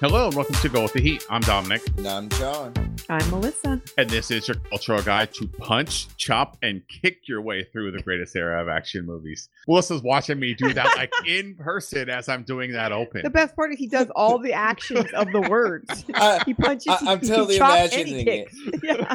Hello and welcome to Go with the Heat. I'm Dominic, And I'm John. I'm Melissa. and this is your cultural guide to punch, chop, and kick your way through the greatest era of action movies. Melissa's watching me do that like in person as I'm doing that open. The best part is he does all the actions of the words. I, he punches. I, I'm he totally chops, and he imagining kicks. Yeah.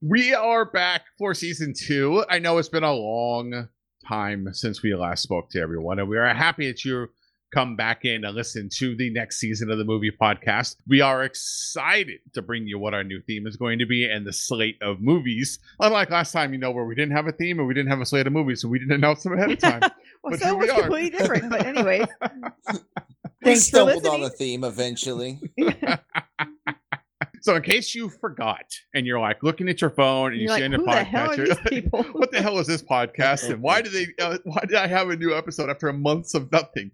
we are back for season two. I know it's been a long time since we last spoke to everyone, and we are happy that you come back in and listen to the next season of the movie podcast. We are excited to bring you what our new theme is going to be and the slate of movies. Unlike last time, you know, where we didn't have a theme and we didn't have a slate of movies, so we didn't announce them ahead of time. well, But so it we was are. completely different. But anyway, we thanks for stumbled on listening. the theme eventually. So, in case you forgot, and you're like looking at your phone and You're you like, see on the who the hell podcast, are you're these like, people? what the hell is this podcast and why do they uh, why did i have a new episode after months of nothing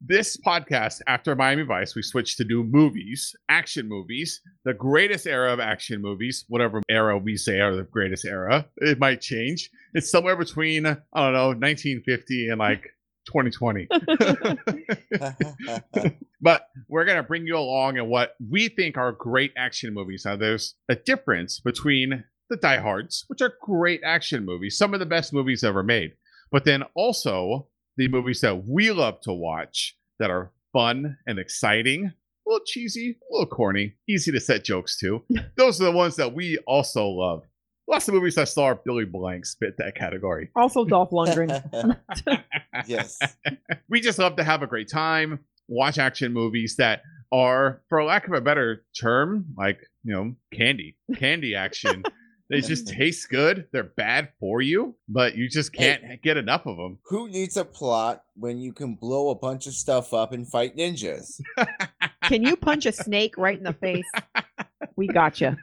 this podcast after miami vice we switched to do movies action movies the greatest era of action movies whatever era we say are the greatest era it might change it's somewhere between i don't know 1950 and like 2020 but we're going to bring you along in what we think are great action movies. Now, there's a difference between the Die Hards, which are great action movies, some of the best movies ever made, but then also the movies that we love to watch that are fun and exciting, a little cheesy, a little corny, easy to set jokes to. Those are the ones that we also love. Lots of movies that star Billy Blanks fit that category. also, Dolph Lundgren. yes. we just love to have a great time, watch action movies that are, for lack of a better term, like, you know, candy, candy action. They just taste good. They're bad for you, but you just can't get enough of them. Who needs a plot when you can blow a bunch of stuff up and fight ninjas? Can you punch a snake right in the face? We gotcha.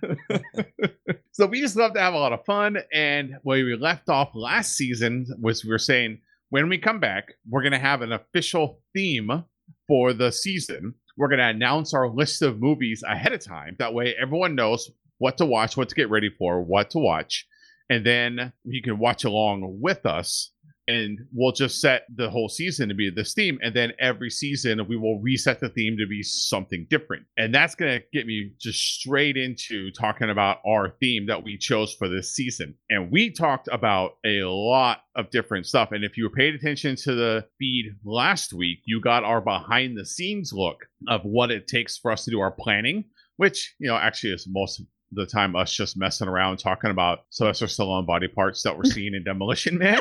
so we just love to have a lot of fun. And where we left off last season was we were saying when we come back, we're going to have an official theme for the season. We're going to announce our list of movies ahead of time. That way, everyone knows what to watch, what to get ready for, what to watch. And then you can watch along with us. And we'll just set the whole season to be this theme. And then every season, we will reset the theme to be something different. And that's going to get me just straight into talking about our theme that we chose for this season. And we talked about a lot of different stuff. And if you paid attention to the feed last week, you got our behind the scenes look of what it takes for us to do our planning, which, you know, actually is most the time us just messing around talking about Sylvester Stallone body parts that we're seeing in Demolition Man,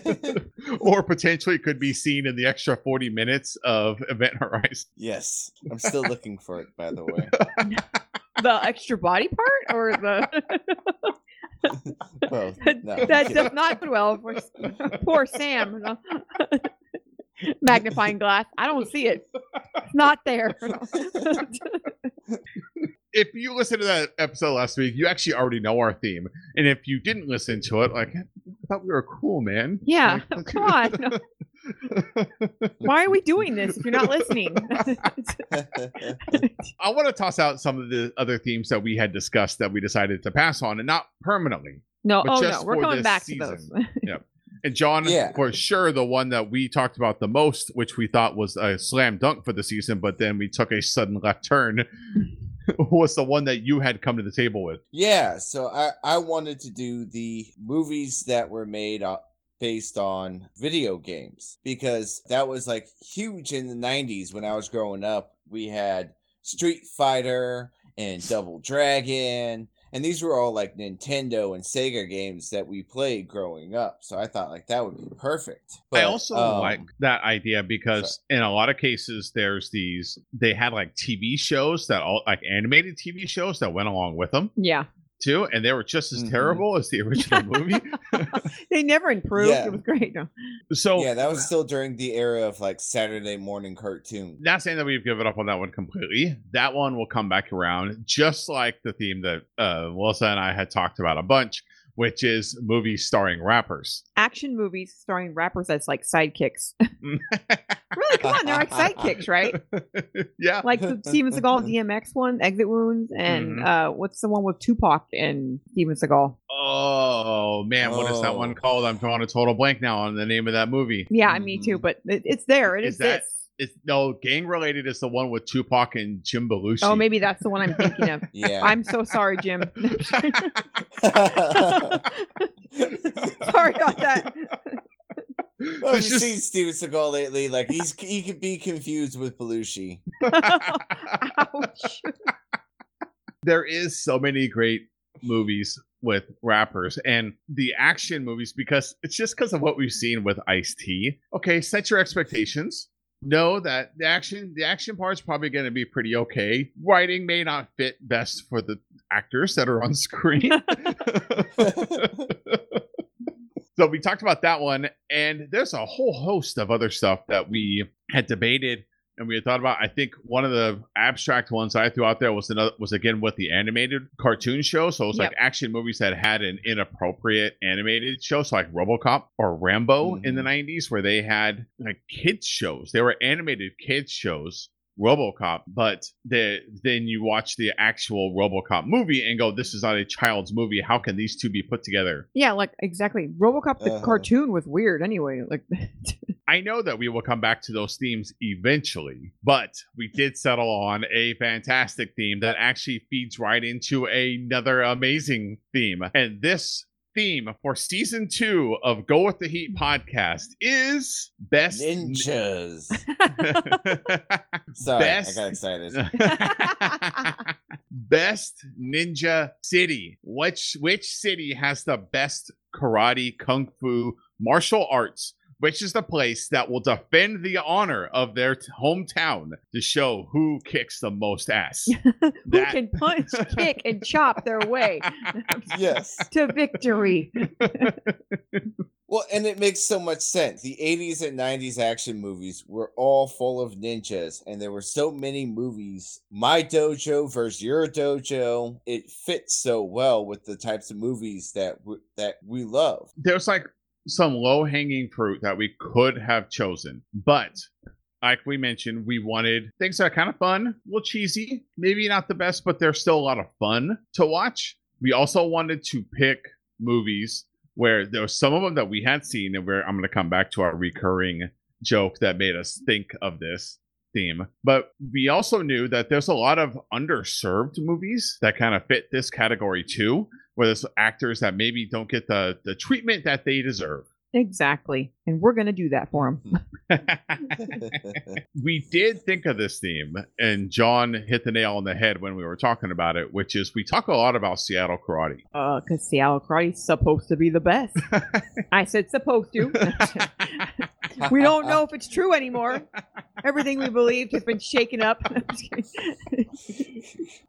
or potentially could be seen in the extra 40 minutes of Event Horizon. yes. I'm still looking for it, by the way. The extra body part, or the Both. No, that does not go well for poor Sam. Magnifying glass. I don't see it. It's not there. If you listened to that episode last week, you actually already know our theme. And if you didn't listen to it, like, I thought we were cool, man. Yeah, Like, come on. Why are we doing this if you're not listening? I want to toss out some of the other themes that we had discussed that we decided to pass on and not permanently. no, oh no, we're going coming this back to those. season. And John, Yeah. for sure, the one that we talked about the most, which we thought was a slam dunk for the season, but then we took a sudden left turn, was the one that you had come to the table with. Yeah, so I, I wanted to do the movies that were made uh, based on video games because that was like huge in the 90s when I was growing up. We had Street Fighter and Double Dragon, and these were all like Nintendo and Sega games that we played growing up. So I thought like that would be perfect. I also um, like that idea because in a lot of cases, there's these, they had like TV shows that all, like animated TV shows that went along with them Yeah, too. And they were just as Mhm. terrible as the original movie. they never improved. Yeah. It was great. No. So yeah, that was still during the era of like Saturday morning cartoons. not saying that we've given up on that one completely. That one will come back around, just like the theme that uh, Melissa and I had talked about a bunch, which is movies starring rappers. Action movies starring rappers as like sidekicks. really, come on, they're like sidekicks, right? yeah. Like the Steven Seagal DMX one, Exit Wounds, and Mhm. uh, what's the one with Tupac and Steven Seagal? Oh man, what is that one called? I'm drawing a total blank now on the name of that movie. Yeah, me too. But it, it's there. It Is that- exists. it's no gang related is the one with Tupac and Jim Belushi. Oh, maybe that's the one I'm thinking of. Yeah. I'm so sorry, Jim. sorry about that. Well, It's just- seen Steven Seagal lately? Like he's he could be confused with Belushi. Ouch. there is so many great movies with rappers and the action movies because it's just because of what we've seen with Ice T. Okay, set your expectations. Know that the action the action part's probably going to be pretty okay. Writing may not fit best for the actors that are on screen. so we talked about that one, and there's a whole host of other stuff that we had debated and we had thought about. I think one of the abstract ones I threw out there was another was again with the animated cartoon show. So it was like action movies that had an inappropriate animated show, so like RoboCop or Rambo in the mm-hmm. '90s, where they had like kids shows. They were animated kids shows. RoboCop, but the, then you watch the actual RoboCop movie and go, "This is not a child's movie. How can these two be put together?" Yeah, like exactly. RoboCop the Uh-huh. cartoon was weird anyway. Like I know that we will come back to those themes eventually, but we did settle on a fantastic theme that actually feeds right into another amazing theme. And this theme for season two of Go With the Heat podcast is best Ninjas. Sorry, Best- I got excited. best ninja city. Which which city has the best karate, kung fu, martial arts? Which is the place that will defend the honor of their t- hometown to show who kicks the most ass? who That- can punch, kick, and chop their way yes. to victory. Well, and it makes so much sense. The 80s and 90s action movies were all full of ninjas, and there were so many movies. My dojo versus your dojo. It fits so well with the types of movies that w- that we love. There's like some low hanging fruit that we could have chosen, but like we mentioned, we wanted things that are kind of fun, a little cheesy, maybe not the best, but they're still a lot of fun to watch. We also wanted to pick movies where there were some of them that we had seen, and where I'm going to come back to our recurring joke that made us think of this theme. But we also knew that there's a lot of underserved movies that kind of fit this category too, where there's actors that maybe don't get the the treatment that they deserve. Exactly. And we're going to do that for him. we did think of this theme, and John hit the nail on the head when we were talking about it, which is we talk a lot about Seattle karate. Uh, because Seattle Karate's supposed to be the best. I said supposed to. we don't know if it's true anymore. Everything we believed has been shaken up.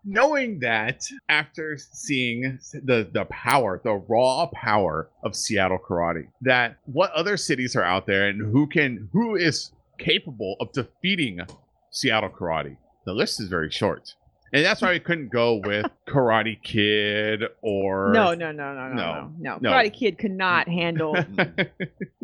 Knowing that after seeing the the power, the raw power of Seattle karate, that what other cities are out there and who can who is capable of defeating Seattle karate. The list is very short. And that's why we couldn't go with Karate Kid or no, no, no, no, no, No, no, no. no. Karate Kid could not handle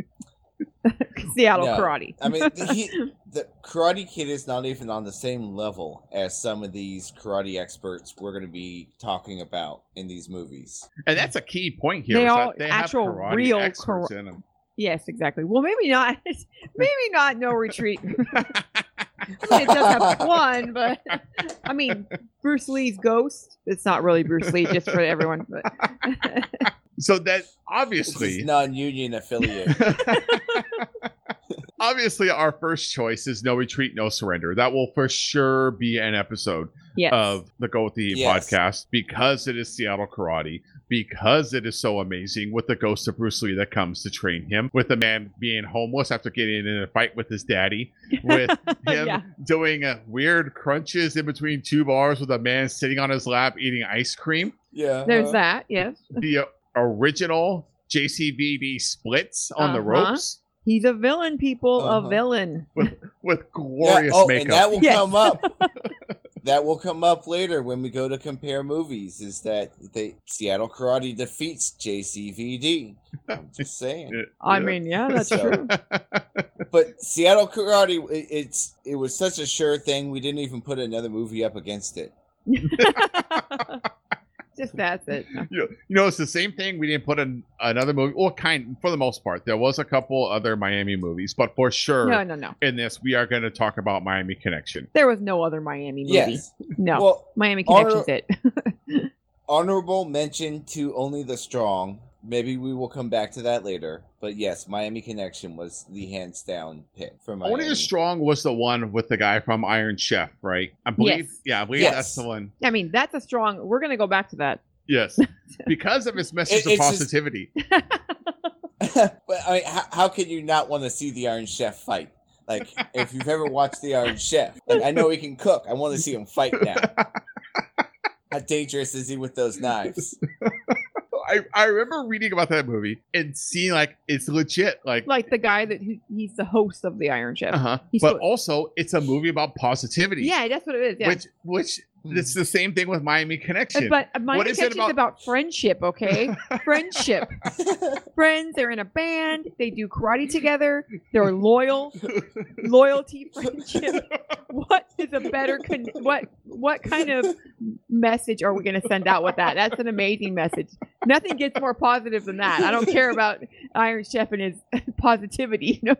Seattle No. Karate. I mean, the, he, the Karate Kid is not even on the same level as some of these karate experts we're going to be talking about in these movies. And that's a key point here. They is that all they have actual karate real experts kara- in them. yes, exactly. Well, maybe not. maybe not. No retreat. It does have one, but I mean, Bruce Lee's Ghost. It's not really Bruce Lee, just for everyone. But so that obviously non-union affiliate. Obviously our first choice is no retreat no surrender that will for sure be an episode yes, of the go with the Heat Yes. podcast because it is seattle karate because it is so amazing with the ghost of bruce lee that comes to train him with the man being homeless after getting in a fight with his daddy with him Yeah. doing uh, weird crunches in between two bars with a man sitting on his lap eating ice cream Yeah. there's uh, that. Yes, the uh, original jcvd splits on the Uh-huh. ropes he's a villain. People, Uh-huh. a villain. with Yeah, glorious oh, makeup and that will Yes. come up. that will come up later when we go to compare movies. Is that they Seattle Karate defeats JCVD? I'm just saying. I mean, yeah, that's So- true. But Seattle Karate, it, it's it was such a sure thing. We didn't even put another movie up against it. Just that's it. you know, you know, it's the same thing. We didn't put in another movie. Well, kind for the most part, there was a couple other Miami movies, but for sure, No, no, no. in this, we are going to talk about Miami Connection. There was no other Miami movie. yes. No, Well, Miami honor- Connection's it. honorable mention to only the strong. Maybe we will come back to that later. But yes, Miami Connection was the hands down pick for Miami. Only the Strong was the one with the guy from Iron Chef, right? I believe. Yes. Yeah, I believe Yes. that's the one. I mean, that's a strong. We're gonna go back to that. Yes, because of his message It- of it's just- positivity. but I mean, how, how can you not want to see the Iron Chef fight? Like, if you've ever watched the Iron Chef, like I know he can cook. I want to see him fight now. How dangerous is he with those knives? I, I remember reading about that movie and seeing like it's legit, like, like the guy that he, he's the host of the Iron Chef. uh-huh. he's but so- also it's a movie about positivity. Yeah, that's what it is. Yeah. which which it's the same thing with Miami Connection. but uh, Miami What is Connection's about- about friendship, okay? friendship. Friends, they're in a band, they do karate together, they're loyal, loyalty, friendship. What is a better con- what what kind of message are we going to send out with that? That's an amazing message. Nothing gets more positive than that. I don't care about Iron Chef and his positivity. You know?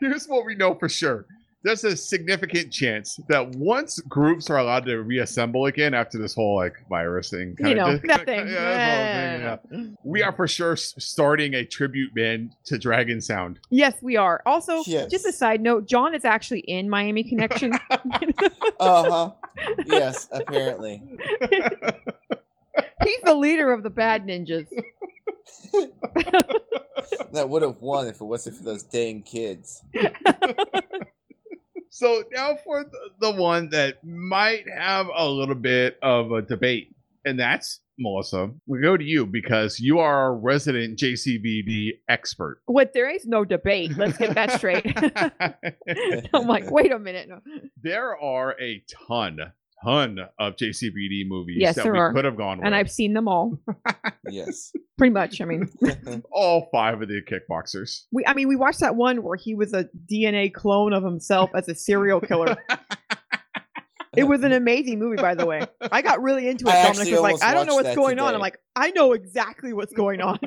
Here's what we know for sure. There's a significant chance that once groups are allowed to reassemble again after this whole like virus thing, You know, just- nothing. yeah, that's all I'm yeah. we are for sure starting a tribute band to Dragon Sound. Yes, we are. Also, Yes. just a side note, John is actually in Miami Connection. Uh huh. Yes, apparently. He's the leader of the bad ninjas. That would have won if it wasn't for those dang kids. So now for the, the one that might have a little bit of a debate, and that's Melissa. We go to you because you are our resident JCVD expert. What there is no debate. Let's get that straight. I'm like, wait a minute. No. there are a ton, ton of JCVD movies Yes, that there we are. could have gone with. And I've seen them all, Yes. pretty much. I mean, mhm. all five of the kickboxers. we I mean, we watched that one where he was a DNA clone of himself as a serial killer. It was an amazing movie, by the way. I got really into it. I Dominic was like, I don't know what's that going on. I'm like, I know exactly what's going on.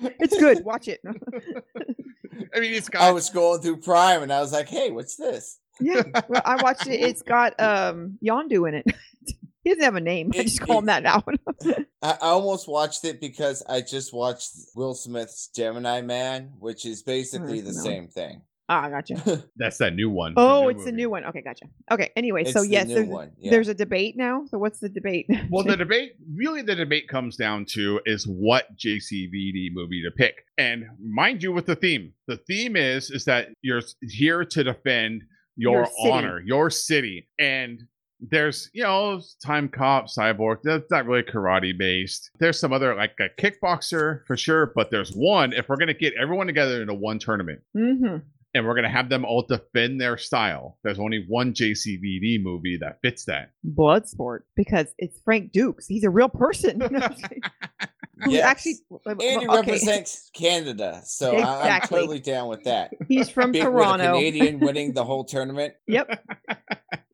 it's good. Watch it. I mean, it's got I was going through Prime and I was like, hey, what's this? Yeah, well, I watched it. It's got um Yondu in it. he doesn't have a name. I just call him that now. I, I almost watched it because I just watched Will Smith's Gemini Man, which is basically the no. same thing. ah, I gotcha. that's that new one. Oh, new it's the new one. Okay, gotcha. Okay. Anyway, It's so the yes, new there's, one. Yeah. there's a debate now. So what's the debate? Well, the debate, really, the debate comes down to is what JCVD movie to pick. And mind you, with the theme, the theme is is that you're here to defend your, Your honor, your city, and there's you know time cop cyborg that's not really karate based there's some other like a kickboxer for sure but there's one if we're going to get everyone together into one tournament hmm and we're going to have them all defend their style there's only one jcvd movie that fits that. Bloodsport because it's Frank Dux. He's a real person. Who Yes. actually and he okay. represents Canada, so I, I'm totally down with that. He's from Being with a Toronto. Canadian winning the whole tournament. Yep.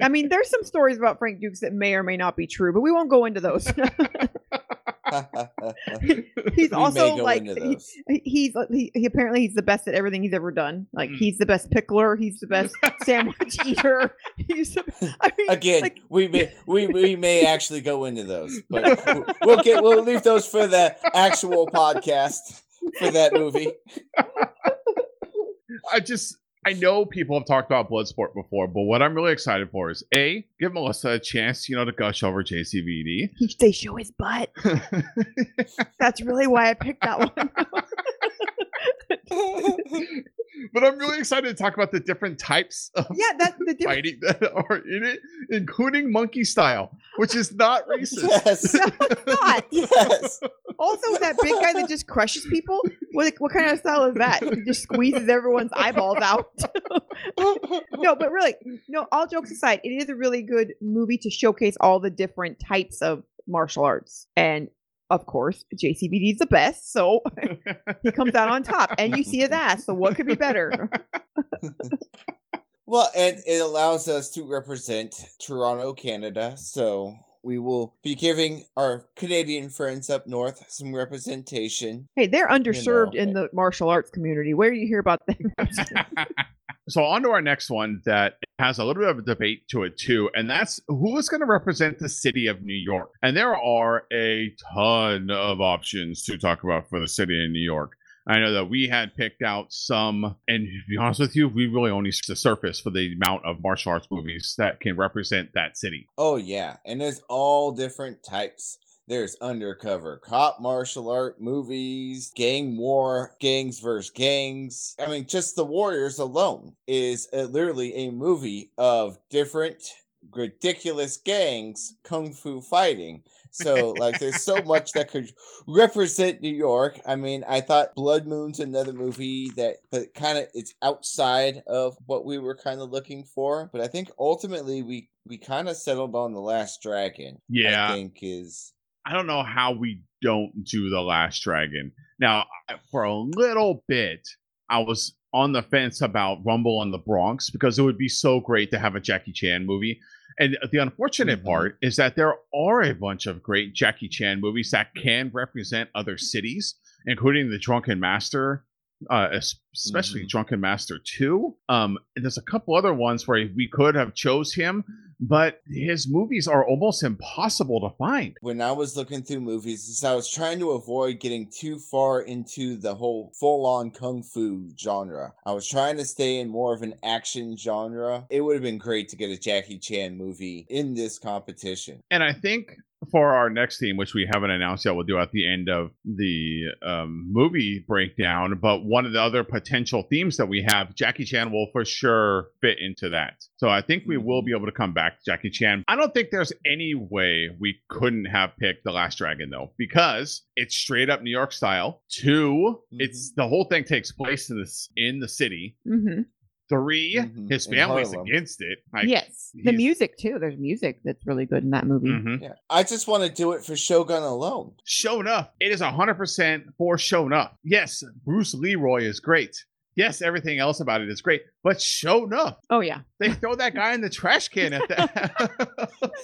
I mean, there's some stories about Frank Dux that may or may not be true, but we won't go into those. he's We also like he- he's he, he apparently he's the best at everything he's ever done. Like Mm. he's the best pickler, he's the best sandwich eater. He's the, I mean, Again, like, we may we, we may actually go into those, but we'll get we'll leave those for the actual podcast for that movie. I just I know people have talked about Bloodsport before, but what I'm really excited for is a give Melissa a chance, you know, to gush over JCVD. he, they show his butt. That's really why I picked that one. but I'm really excited to talk about the different types of yeah, that the difference. fighting that are in it, including monkey style, which is not racist. Yes. No, it's not. Yes. Also, that big guy that just crushes people. What what kind of style is that? He just squeezes everyone's eyeballs out. no, but really, no. All jokes aside, it is a really good movie to showcase all the different types of martial arts, and of course, JCVD is the best, so he comes out on top. And you see his ass, so what could be better? Well, and it allows us to represent Toronto, Canada. So we will be giving our Canadian friends up north some representation. Hey, they're underserved know. in the martial arts community. Where do you hear about them? so on to our next one that has a little bit of a debate to it too, and that's who is going to represent the city of New York. And there are a ton of options to talk about for the city of New York. I know that we had picked out some, and to be honest with you, we really only the surface for the amount of martial arts movies that can represent that city. Oh yeah, and there's all different types. There's undercover cop martial art movies, gang war, gangs versus gangs. I mean, just The Warriors alone is uh literally a movie of different ridiculous gangs kung fu fighting. So, like, there's so much that could represent New York. I mean, I thought Blood Moon's another movie that, but kind of it's outside of what we were kind of looking for. But I think ultimately we we kind of settled on the Last Dragon. Yeah. I think is I don't know how we don't do the Last Dragon. Now, for a little bit, I was on the fence about Rumble in the Bronx because it would be so great to have a Jackie Chan movie. And the unfortunate Mhm. part is that there are a bunch of great Jackie Chan movies that can represent other cities, including The Drunken Master, uh, es- especially Mhm. Drunken Master 2. Um, and there's a couple other ones where we could have chose him, but his movies are almost impossible to find. when I was looking through movies, I was trying to avoid getting too far into the whole full on kung fu genre. I was trying to stay in more of an action genre. It would have been great to get a Jackie Chan movie in this competition. And I think for our next theme, which we haven't announced yet, we'll do at the end of the um, movie breakdown. But one of the other potential themes that we have, Jackie Chan will for sure fit into that. So I think we will be able to come back to Jackie Chan. I don't think there's any way we couldn't have picked The Last Dragon, though, because it's straight up New York style. 2 it's the whole thing takes place in this in the city. hmm 3 Mhm, his in family's against it. Like, yes, the music too. There's music that's really good in that movie. mhm. Yeah. I just want to do it for Shogun alone. Sho'nuff. It is 100% for Sho'nuff. Yes, Bruce Leroy is great. Yes, everything else about it is great. But Sho'nuff. Oh yeah, they throw that guy in the trash can at that.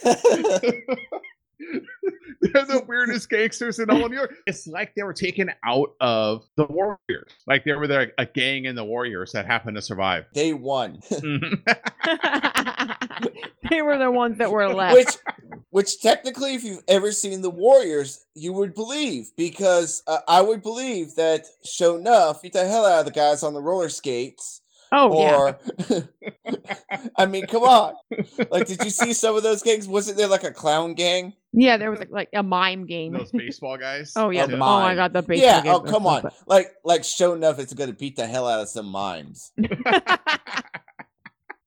They're the weirdest gangsters in all of New York. It's like they were taken out of the Warriors. Like they were there, a gang in the Warriors that happened to survive. they won. Mhm. they were the ones that were left. which which technically if you've ever seen the warriors you would believe because uh, i would believe that Sho'nuff beat the hell out of the guys on the roller skates oh yeah, or i mean come on like did you see some of those gangs wasn't there like a clown gang yeah. There was like, like a mime game. Those baseball guys. Oh yeah. A Oh my god, the baseball yeah game oh come on like like Sho'nuff it's gonna beat the hell out of some mimes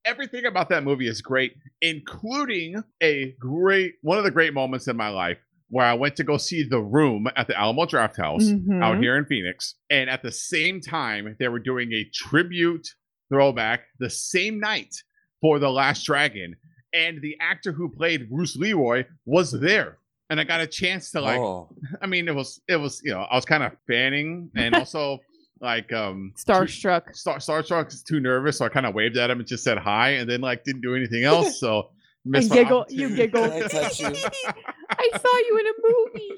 everything about that movie is great, including a great one of the great moments in my life where I went to go see The Room at the Alamo Drafthouse Mhm. out here in Phoenix, and at the same time they were doing a tribute throwback the same night for The Last Dragon, and the actor who played Bruce Leroy was there. And I got a chance to like, oh I mean, it was, it was, you know, I was kind of fanning and also like, um, Starstruck. Star Starstruck is too nervous, so I kind of waved at him and just said hi, and then like didn't do anything else. So And giggle, you giggle. I touch you? I saw you in a movie.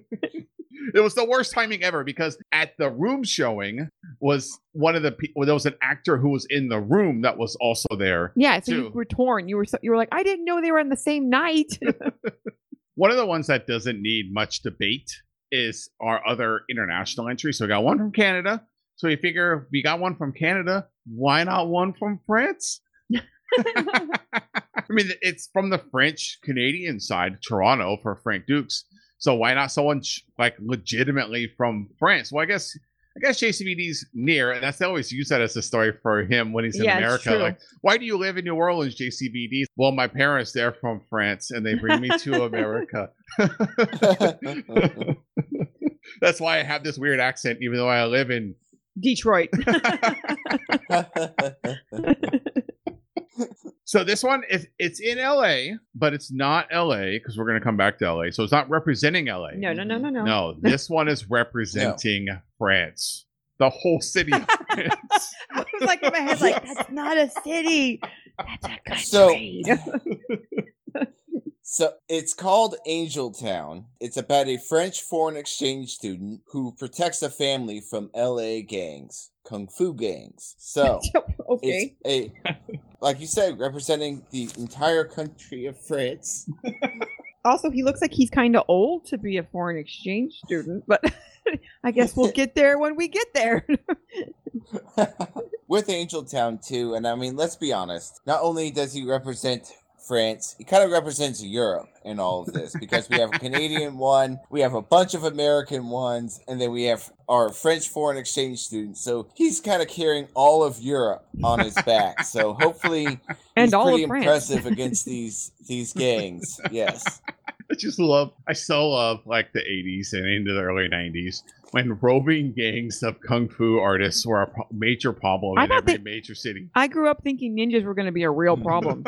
it was the worst timing ever because at the room showing was one of the pe- well, there was an actor who was in the room that was also there. yeah, so you were torn. You were so, you were like, I didn't know they were on the same night. One of the ones that doesn't need much debate is our other international entry. So we got one from Canada. So we figure we got one from Canada. Why not one from France? I mean, it's from the French Canadian side, Toronto, for Frank Dux. So why not someone like legitimately from France? Well, I guess I guess JCVD's near, and that's they always use that as a story for him when he's in Yeah, America. Like, why do you live in New Orleans, JCVD? Well, my parents they're from France, and they bring me to America. that's why I have this weird accent, even though I live in. Detroit. So this one is it's in LA, but it's not LA because we're gonna come back to LA. So it's not representing LA. no, no, no, no, no. No, this one is representing France. the whole city. of France. I was like in my head, like that's not a city, that's a So- country. So it's called Angel Town. It's about a French foreign exchange student who protects a family from LA gangs, kung fu gangs. So okay. it's a like you said, representing the entire country of France. Also, he looks like he's kind of old to be a foreign exchange student, but I guess we'll get there when we get there. with Angel Town too. And I mean, let's be honest. Not only does he represent France, he kind of represents Europe in all of this because we have a Canadian one, we have a bunch of American ones, and then we have our French foreign exchange students. So he's kind of carrying all of Europe on his back. So hopefully, and he's all pretty impressive against these these gangs. Yes. I just love, I so love like the 80s and into the early 90s when roving gangs of kung fu artists were a major problem I in every they- major city. I grew up thinking ninjas were going to be a real problem.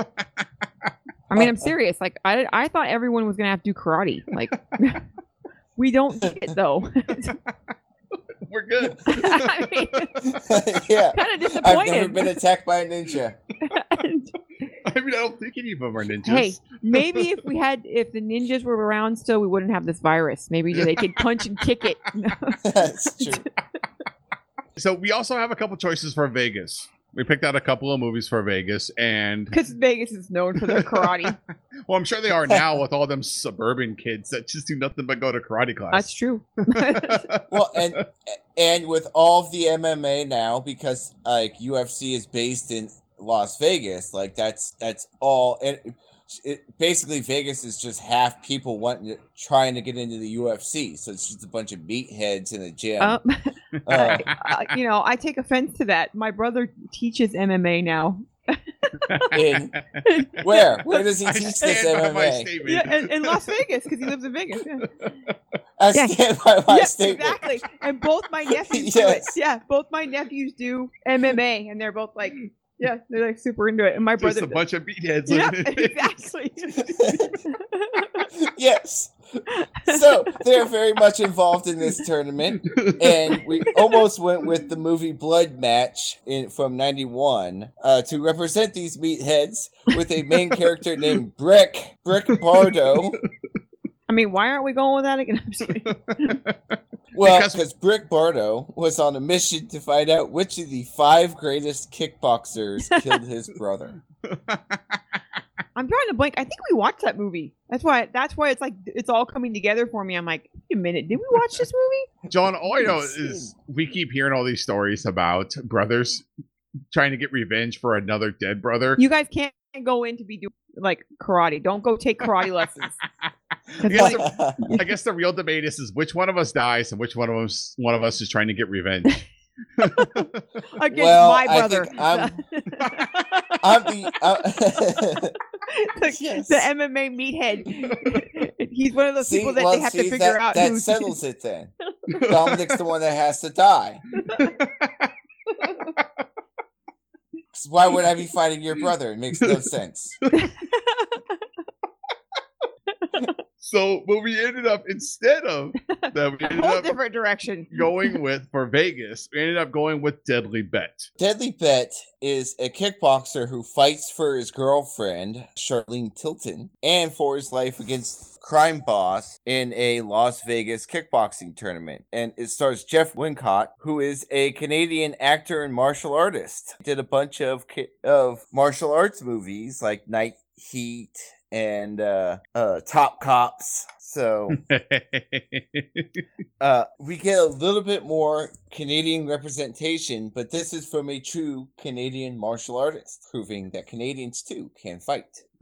I mean, I'm serious. Like, I, I thought everyone was going to have to do karate. Like, we don't get it though. We're good. I mean, yeah. kind of disappointed. I've never been attacked by a ninja. I mean, I don't think any of them are ninjas. hey, maybe if we had, if the ninjas were around still, we wouldn't have this virus. Maybe they could punch and kick it. That's true. So we also have a couple choices for Vegas. We picked out a couple of movies for Vegas, and Because Vegas is known for their karate. well, I'm sure they are now with all them suburban kids that just do nothing but go to karate class. That's true. Well, and and with all of the MMA now, because like UFC is based in Las Vegas, like that's that's all. And it, basically, Vegas is just half people wanting to trying to get into the UFC, so it's just a bunch of meatheads in a gym. Um, Uh, you know, I take offense to that. My brother teaches MMA now. in where? Where does he I teach this stand my MMA? Yeah, in, in Las Vegas because he lives in Vegas. Yeah. I Yeah. stand by my Yeah, statement. exactly. And both my nephews do it. Yeah, both my nephews do MMA, and they're both like, yeah, they're like super into it. And my just brother, a bunch of meatheads. yeah, living in Vegas. exactly. yes. So they're very much involved in this tournament. and we almost went with the movie Blood Match in from '91 uh, to represent these meatheads with a main character named Brick Brick Bardo. I mean, why aren't we going with that again? I'm just kidding. Well, Because- because Brick Bardo was on a mission to find out which of the five greatest kickboxers killed his brother. I'm trying to blank. I think we watched that movie. That's why. That's why it's like it's all coming together for me. I'm like, wait a minute, did we watch this movie? John, all I know Yes. is we keep hearing all these stories about brothers trying to get revenge for another dead brother. You guys can't go in to be doing like karate. Don't go take karate lessons. I 'Cause, guess, like, the, I guess the real debate is, is which one of us dies and which one of us one of us is trying to get revenge. against Well, my brother. I'm- I'm the. uh, the, Yes. the MMA meathead. He's one of those See, people that well, they have see, to figure that, out that who's settles it then. Dominic's the one that has to die. Why would I be fighting your brother? It makes no sense. So, but we ended up instead of that, we a ended whole up different direction. going with for Vegas. We ended up going with Deadly Bet. Deadly Bet is a kickboxer who fights for his girlfriend, Charlene Tilton, and for his life against crime boss in a Las Vegas kickboxing tournament. And it stars Jeff Wincott, who is a Canadian actor and martial artist. Did a bunch of ki- of martial arts movies like Night Heat and uh, uh, Top Cops. So uh, we get a little bit more Canadian representation, but this is from a true Canadian martial artist, proving that Canadians too can fight.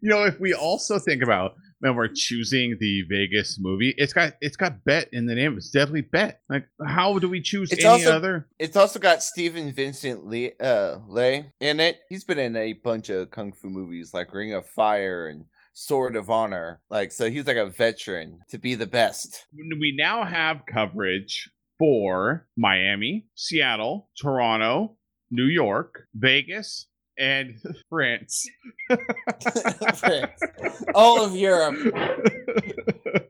you know, if we also think about when we're choosing the Vegas movie, it's got it's got bet in the name. It's Deadly Bet. Like, how do we choose It's any also- other? It's also got Steven Vincent Leigh, uh, Lay in it. He's been in a bunch of kung fu movies like Ring of Fire and Sword of Honor. Like, so he's like a veteran to be the best. We now have coverage for Miami, Seattle, Toronto, New York, Vegas, and France. France. All of Europe.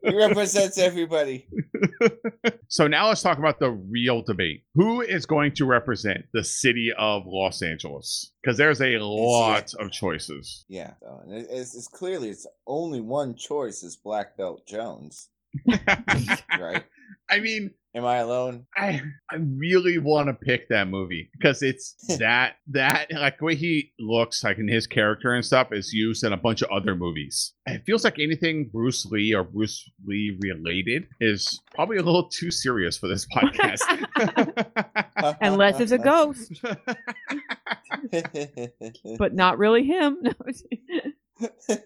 He represents everybody. so now let's talk about the real debate. Who is going to represent the city of Los Angeles? Because there's a lot of choices. Yeah, and it's, it's clearly it's only one choice is Black Belt Jones, right? I mean, Am I alone? I I really want to pick that movie because it's that that like the way he looks like in his character and stuff is used in a bunch of other movies. It feels like anything Bruce Lee or Bruce Lee related is probably a little too serious for this podcast. Unless it's a ghost, but not really him. No.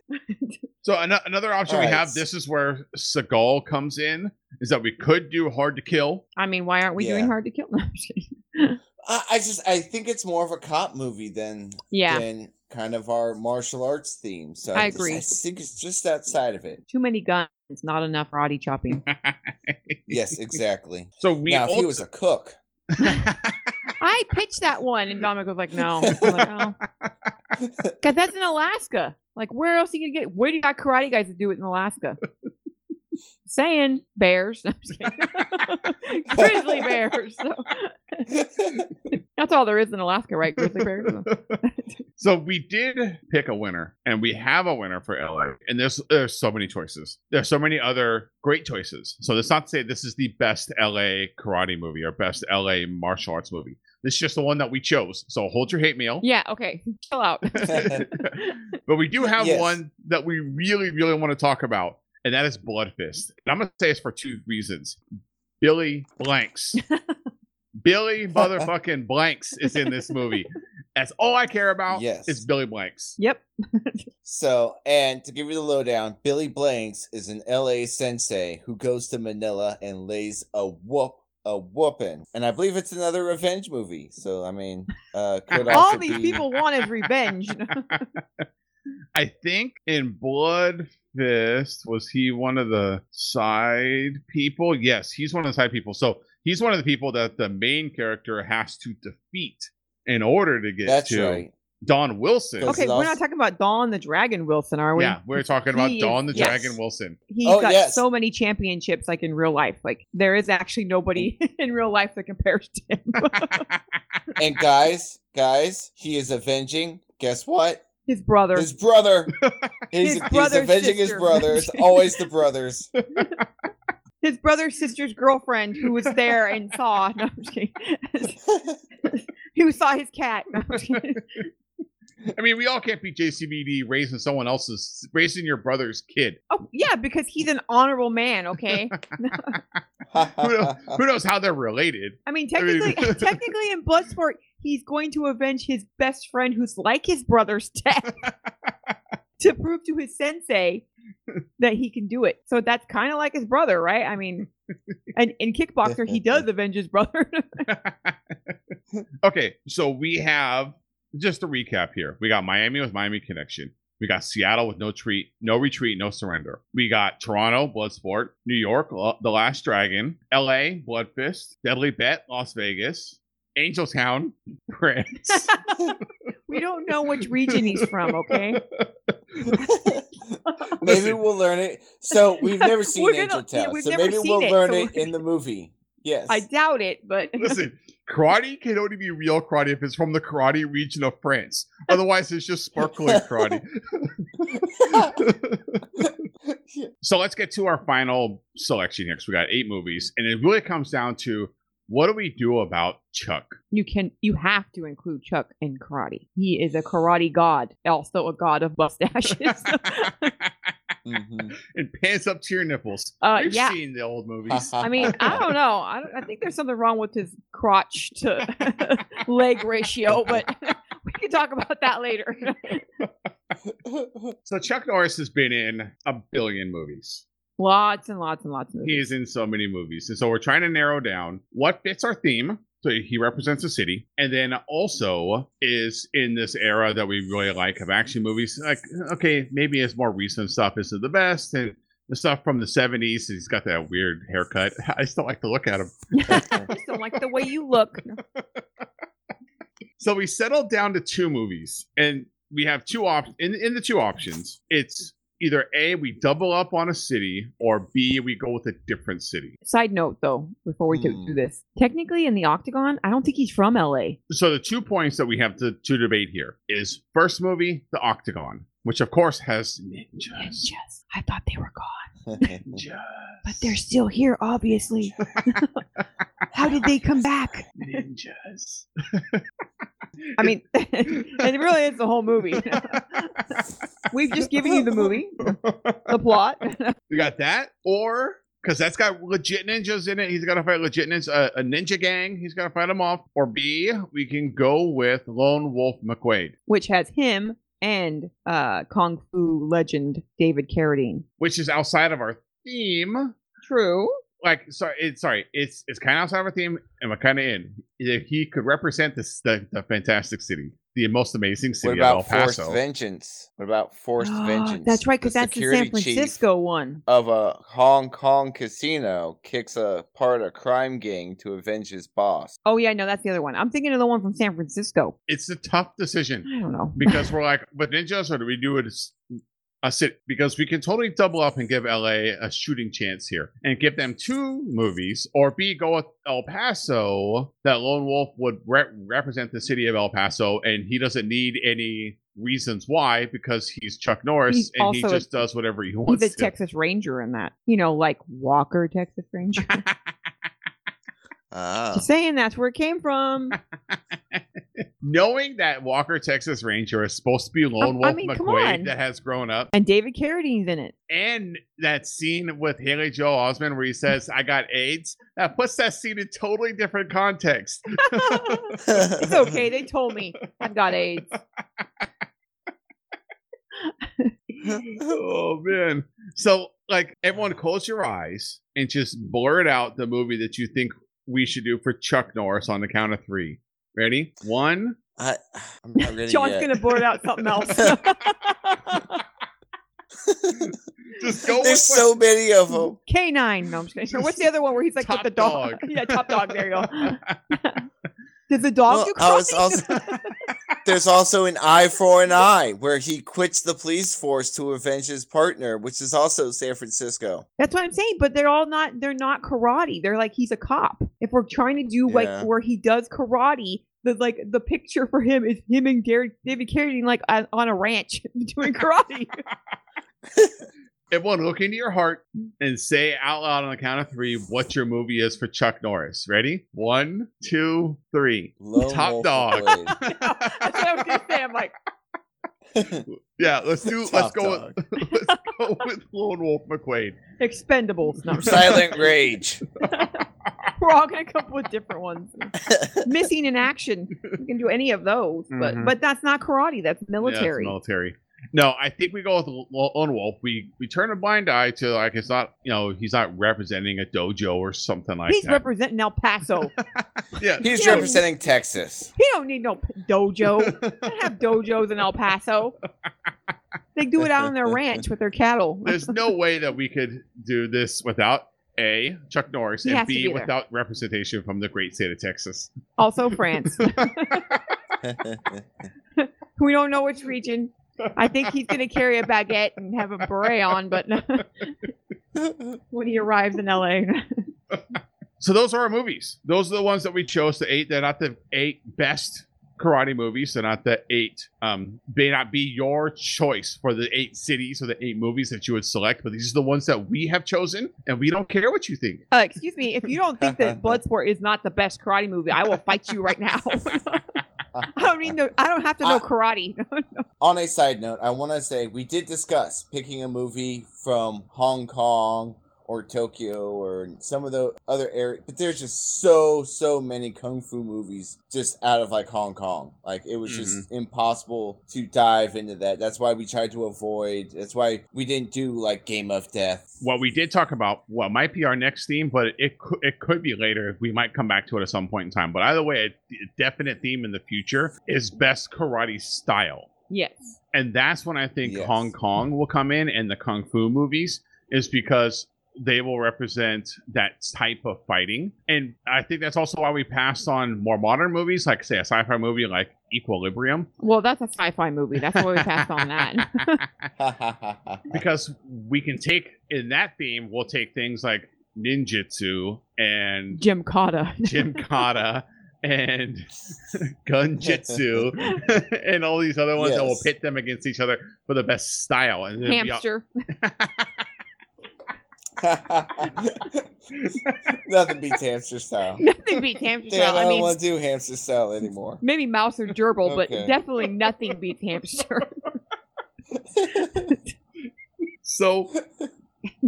so an- another option we Alright. have. This is where Seagal comes in. Is that we could do Hard to Kill. I mean, why aren't we doing hard to kill? No, I'm just kidding. I, I just I think it's more of a cop movie than yeah, than kind of our martial arts theme. So I just- agree. I think it's just that side of it. too many guns, not enough roddy chopping. Yes, exactly. so we now, if he also- was a cook, I pitched that one, and Dominic was like, "No," I'm like, "Oh." Because that's in Alaska. Like, where else are you gonna get? Where do you got karate guys to do it in Alaska? Saying bears, No, I'm just kidding. grizzly bears. So, that's all there is in Alaska, right? Grizzly bears. so we did pick a winner, and we have a winner for LA. And there's there's so many choices. There's so many other great choices. So that's not to say this is the best LA karate movie or best LA martial arts movie. This is just the one that we chose. So hold your hate mail. Yeah. Okay. Chill out. but we do have Yes. one that we really, really want to talk about, and that is Bloodfist. And I'm going to say it's for two reasons. Billy Blanks. Billy motherfucking Blanks is in this movie. That's all I care about. Yes. It's Billy Blanks. yep. So, and to give you the lowdown, Billy Blanks is an LA sensei who goes to Manila and lays a whoop a whooping. And I believe it's another revenge movie. So, I mean, uh could All these be- people want is revenge. I think in Blood Fist was he one of the side people? Yes, he's one of the side people. So he's one of the people that the main character has to defeat in order to get That's to right. Don Wilson. Okay, we're not talking about Don the Dragon Wilson, are we? Yeah, we're talking about He Don the yes. Dragon Wilson. He's Oh, got yes. so many championships, like in real life. Like there is actually nobody in real life that compares to him. And guys, guys, he is avenging. Guess what? His brother. His brother. He's, His he's brother's avenging his sister. brothers. Always the brothers. His brother's sister's girlfriend who was there and saw. No, I'm just kidding. who saw his cat. No, I'm just kidding. I mean, we all can't be JCVD raising someone else's, raising your brother's kid. Oh yeah, because he's an honorable man. Okay. Who knows, who knows how they're related? I mean, I mean- technically, technically in Bloodsport, he's going to avenge his best friend, who's like his brother's death, to prove to his sensei that he can do it. So that's kind of like his brother, right? I mean, and in Kickboxer, he does avenge his brother. okay, so we have just a recap here. We got Miami with Miami Connection. We got Seattle with no treat, no retreat, no surrender. We got Toronto, Bloodsport, New York, Lo- The Last Dragon, LA, Bloodfist, Deadly Bet, Las Vegas, Angel Town, France. we don't know which region he's from. Okay. maybe we'll learn it. So we've never seen We're gonna- Angel yeah, so maybe we'll it, learn so it in the movie. Yes. I doubt it, but Listen, karate can only be real karate if it's from the karate region of France. Otherwise, it's just sparkling karate. so let's get to our final selection here. 'cause we got eight movies, and it really comes down to what do we do about Chuck? you can you have to include Chuck in karate. He is a karate god, also a god of mustaches. Mhm. and pants up to your nipples. Uh, We've yeah. seen the old movies. I mean, I don't know. I, I think there's something wrong with his crotch to leg ratio, but we can talk about that later. so Chuck Norris has been in a billion movies. Lots and lots and lots of movies. He is in so many movies. And so we're trying to narrow down what fits our theme. So he represents a city. And then also is in this era that we really like of action movies. Like, okay, maybe his more recent stuff isn't the best. And the stuff from the 70s, he's got that weird haircut. I still like to look at him. I still like the way you look. So we settled down to two movies. And we have two options. In, in the two options, it's either A, we double up on a city, or B, we go with a different city. Side note, though, before we go Hmm. do this, technically in the Octagon, I don't think he's from LA. So the two points that we have to, to debate here is first movie, The Octagon, which of course has ninjas. Ninjas. I thought they were gone, Ninjas. but they're still here, obviously. How did they come back? ninjas. I mean, it really is the whole movie. We've just given you the movie, the plot. we got that, or because that's got legit ninjas in it. He's got to fight legit ninjas, uh, a ninja gang. He's got to fight them off. Or B, we can go with Lone Wolf McQuaid, which has him and uh, Kung Fu legend David Carradine. which is outside of our theme. True. Like, sorry, it's sorry, it's it's kind of outside of our theme, and we're kind of in. If he could represent this the, the fantastic city, the most amazing What city of about El forced vengeance? What about forced Ah, vengeance? That's right, because that's the San security chief Francisco one. of a Hong Kong casino kicks apart a crime gang to avenge his boss. Oh yeah, no, that's the other one. I'm thinking of the one from San Francisco. It's a tough decision. I don't know. because we're like with ninjas or do we do it as a sit because we can totally double up and give LA a shooting chance here and give them two movies or B go with El Paso that Lone Wolf would re- represent the city of El Paso and he doesn't need any reasons why because he's Chuck Norris He's and he also a- just does whatever he wants. He's wants a to. Texas Ranger in that. You know, like Walker, Texas Ranger. Ah. Just saying that's where it came from. Knowing that Walker Texas Ranger is supposed to be oh, Lone I Wolf mean, McQuaid that has grown up And David Carradine's in it. and that scene with Haley Joel Osment where he says, I got AIDS, that puts that scene in totally different context. it's okay. They told me I've got AIDS. oh man. So like everyone close your eyes and just blurt out the movie that you think we should do for Chuck Norris on the count of three. Ready? One. I, I'm not ready John's yet. gonna blurt out something else. Just go with There's so many of them. K9. No, I'm just kidding. What's the other one where he's like Top with the dog? dog. yeah, top dog. There you go. Does the dog Well, do I was crossing? also- There's also an eye for an eye where he quits the police force to avenge his partner, which is also San Francisco. That's what I'm saying. But they're all not. They're not karate. They're like he's a cop. If we're trying to do Yeah. like where he does karate, the like the picture for him is him and Gary, David Carradine like on, on a ranch doing karate. Everyone look into your heart and say out loud on the count of three what your movie is for Chuck Norris. Ready? One, two, three. Lone Top dog. McQuaid. That's what I was gonna say. I'm like, Yeah, let's do. let's go. dog. With, let's go with Lone Wolf McQuaid. Expendables. No, Silent Rage. we're all gonna come up with different ones. Missing in action. You can do any of those, but Mhm. but that's not karate. That's Yeah, military. military. No, I think we go with Lone Wolf. We we turn a blind eye to like it's not you know he's not representing a dojo or something like He's that. He's representing El Paso. yeah, He's Yeah. representing Texas. he don't need no dojo. They have dojos in El Paso. They do it out on their ranch with their cattle. there's no way that we could do this without a Chuck Norris He and has to B there. without representation from the great state of Texas. Also France. we don't know which region. I think he's going to carry a baguette and have a beret on, but when he arrives in LA, So those are our movies. Those are the ones that we chose. The eight. They're not the eight best karate movies. They're not the eight. Um, may not be your choice for the eight cities or the eight movies that you would select, but these are the ones that we have chosen, and we don't care what you think. uh, excuse me, if you don't think that Bloodsport is not the best karate movie, I will fight you right now. I don't need to. I don't have to know Uh, karate. On a side note, I want to say we did discuss picking a movie from Hong Kong or Tokyo or some of the other areas, but there's just so so many kung fu movies just out of like Hong Kong. Like it was just mm-hmm. impossible to dive into that. That's why we tried to avoid. That's why we didn't do like Game of Death. What we did talk about, what might be our next theme, but it could, it could be later. We might come back to it at some point in time. But either way, a, a definite theme in the future is best karate style. yes. and that's when I think Yes. Hong Kong will come in and the kung fu movies is because they will represent that type of fighting. And I think that's also why we passed on more modern movies, like say a sci-fi movie like Equilibrium. Well, that's a sci-fi movie. That's why we passed on that. because we can take in that theme, we'll take things like ninjutsu and Gymkata. Jim Kata and Gunjitsu and all these other ones that will pit them against each other for the best style. And then we all- Hamster. Nothing beats hamster style. Nothing beats hamster Damn, style. I I don't mean, want to do hamster style anymore. maybe mouse or gerbil, but definitely nothing beats hamster. So,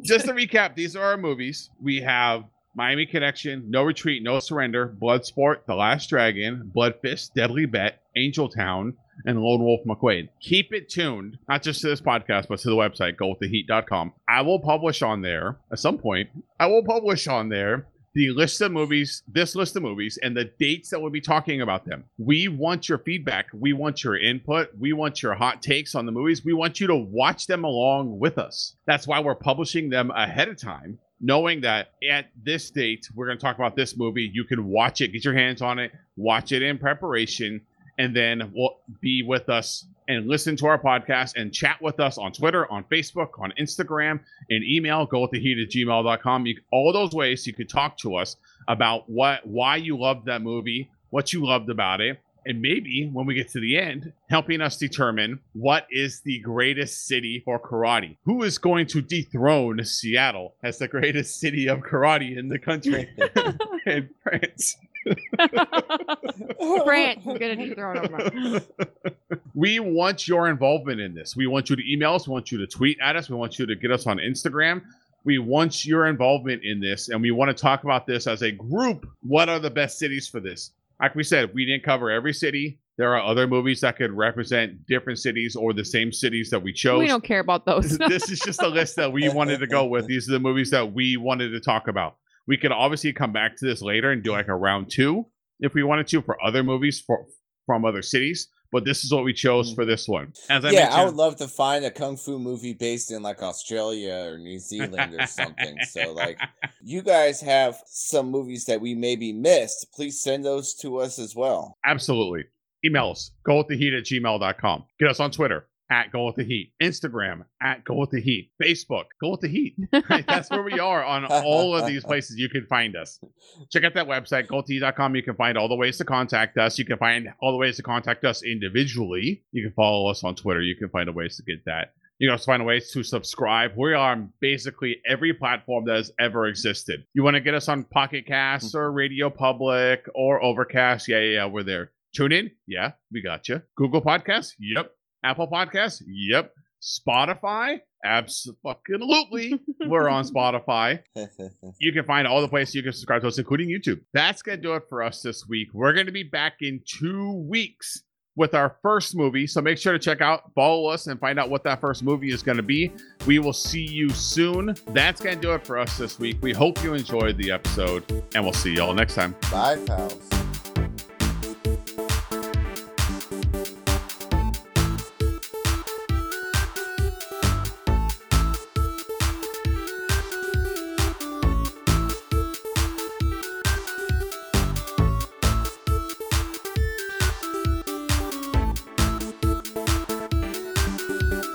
just to recap, these are our movies. We have Miami Connection, No Retreat, No Surrender, Bloodsport, The Last Dragon, Bloodfist, Deadly Bet, Angel Town, and Lone Wolf McQuaid. Keep it tuned, not just to this podcast, but to the website, gowiththeheat.com. I will publish on there at some point. I will publish on there the list of movies, this list of movies, and the dates that we'll be talking about them. We want your feedback. We want your input. We want your hot takes on the movies. We want you to watch them along with us. That's why we're publishing them ahead of time, knowing that at this date, we're going to talk about this movie. You can watch it, get your hands on it, watch it in preparation, and then we'll be with us and listen to our podcast and chat with us on Twitter, on Facebook, on Instagram, and email go with the heat at gmail.com. You, all those ways you could talk to us about what why you loved that movie, what you loved about it, and maybe when we get to the end, helping us determine what is the greatest city for karate. Who is going to dethrone Seattle as the greatest city of karate in the country in France? France is gonna dethrone him. we want your involvement in this. We want you to email us. We want you to tweet at us. We want you to get us on Instagram. We want your involvement in this, and we want to talk about this as a group. What are the best cities for this? Like we said, we didn't cover every city. There are other movies that could represent different cities or the same cities that we chose. we don't care about those. this is just a list that we wanted to go with. These are the movies that we wanted to talk about. We could obviously come back to this later and do like a round two if we wanted to for other movies for from other cities. But this is what we chose mm. for this one. As I yeah, I would love to find a kung fu movie based in like Australia or New Zealand or something. so, like, you guys have some movies that we maybe missed. Please send those to us as well. absolutely. Email us, go with the heat at gmail.com. Get us on Twitter at go with the heat, Instagram at go with the heat, Facebook, go with the heat. That's where we are on all of these places. You can find us. Check out that website, goldtea.com. You can find all the ways to contact us. You can find all the ways to contact us individually. You can follow us on Twitter. You can find a ways to get that. You can also find a ways to subscribe. We are on basically every platform that has ever existed. You want to get us on Pocket Casts mm. or Radio Public or Overcast? Yeah, yeah, yeah, we're there. Tune in? Yeah, we got you. Google Podcasts? Yep. Apple Podcasts? Yep. Spotify? Absolutely. we're on Spotify. You can find all the places you can subscribe to us, including YouTube. That's going to do it for us this week. We're going to be back in two weeks with our first movie. So make sure to check out, follow us, and find out what that first movie is going to be. We will see you soon. That's going to do it for us this week. We hope you enjoyed the episode, and we'll see y'all next time. Bye, pals.